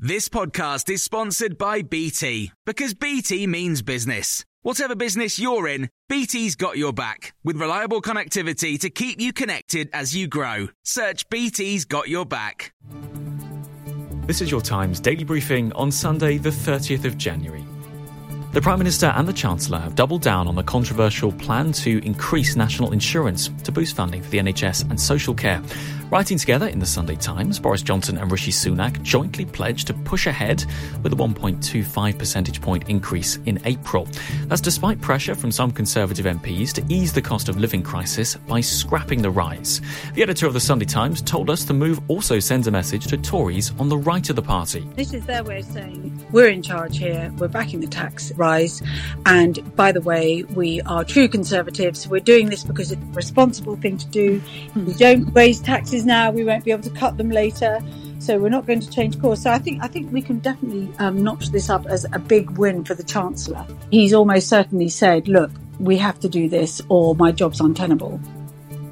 This podcast is sponsored by BT because BT means business. Whatever business you're in, BT's got your back with reliable connectivity to keep you connected as you grow. Search BT's got your back. This is your Times daily briefing on Sunday, the 30th of January. The Prime Minister and the Chancellor have doubled down on the controversial plan to increase national insurance to boost funding for the NHS and social care. Writing together in the Sunday Times, Boris Johnson and Rishi Sunak jointly pledged to push ahead with a 1.25 percentage point increase in April. That's despite pressure from some Conservative MPs to ease the cost of living crisis by scrapping the rise. The editor of the Sunday Times told us the move also sends a message to Tories on the right of the party. This is their way of saying we're in charge here, we're backing the tax rise, and by the way, we are true Conservatives. We're doing this because it's a responsible thing to do. We don't raise taxes now, we won't be able to cut them later. So we're not going to change course. So I think I think we can definitely um, notch this up as a big win for the Chancellor. He's almost certainly said, "Look, we have to do this, or my job's untenable."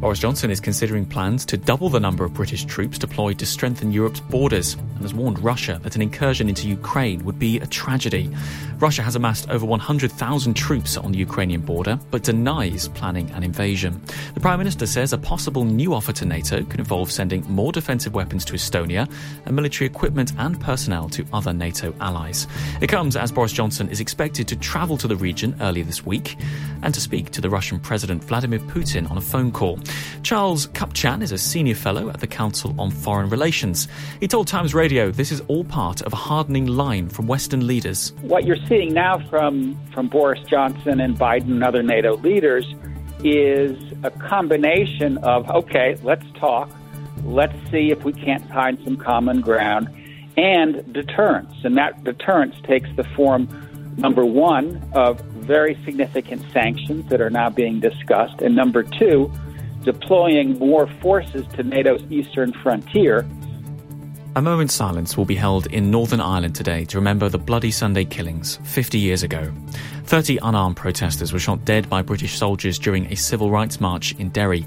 Boris Johnson is considering plans to double the number of British troops deployed to strengthen Europe's borders and has warned Russia that an incursion into Ukraine would be a tragedy. Russia has amassed over 100,000 troops on the Ukrainian border but denies planning an invasion. The Prime Minister says a possible new offer to NATO could involve sending more defensive weapons to Estonia and military equipment and personnel to other NATO allies. It comes as Boris Johnson is expected to travel to the region earlier this week and to speak to the Russian President Vladimir Putin on a phone call. Charles Kupchan is a senior fellow at the Council on Foreign Relations. He told Times Radio this is all part of a hardening line from Western leaders. What you're seeing now from, from Boris Johnson and Biden and other NATO leaders is a combination of, okay, let's talk, let's see if we can't find some common ground, and deterrence. And that deterrence takes the form, number one, of very significant sanctions that are now being discussed, and number two, deploying more forces to NATO's eastern frontier. A moment's silence will be held in Northern Ireland today to remember the Bloody Sunday killings 50 years ago. 30 unarmed protesters were shot dead by British soldiers during a civil rights march in Derry.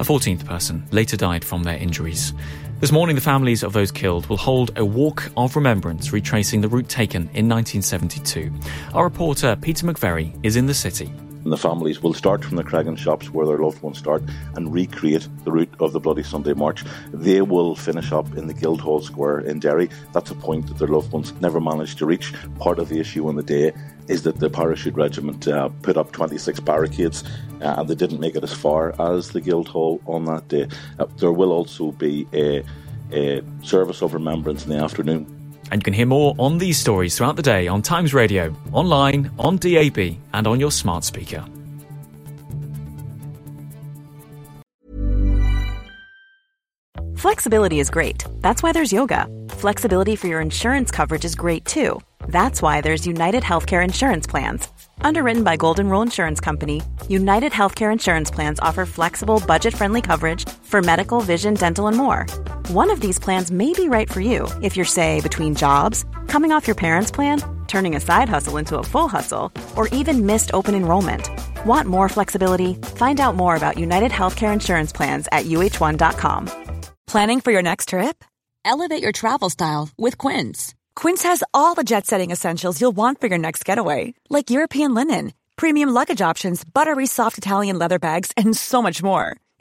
A 14th person later died from their injuries. This morning, the families of those killed will hold a walk of remembrance retracing the route taken in 1972. Our reporter, Peter McVerry, is in the city and the families will start from the Creggan shops where their loved ones start and recreate the route of the Bloody Sunday March. They will finish up in the Guildhall Square in Derry. That's a point that their loved ones never managed to reach. Part of the issue on the day is that the parachute regiment uh, put up 26 barricades uh, and they didn't make it as far as the Guildhall on that day. Uh, there will also be a, a service of remembrance in the afternoon and you can hear more on these stories throughout the day on Times Radio, online, on DAB, and on your smart speaker. Flexibility is great. That's why there's yoga. Flexibility for your insurance coverage is great too. That's why there's United Healthcare Insurance Plans. Underwritten by Golden Rule Insurance Company, United Healthcare Insurance Plans offer flexible, budget friendly coverage for medical, vision, dental, and more. One of these plans may be right for you if you're, say, between jobs, coming off your parents' plan, turning a side hustle into a full hustle, or even missed open enrollment. Want more flexibility? Find out more about United Healthcare Insurance Plans at uhone.com. Planning for your next trip? Elevate your travel style with Quince. Quince has all the jet setting essentials you'll want for your next getaway, like European linen, premium luggage options, buttery soft Italian leather bags, and so much more.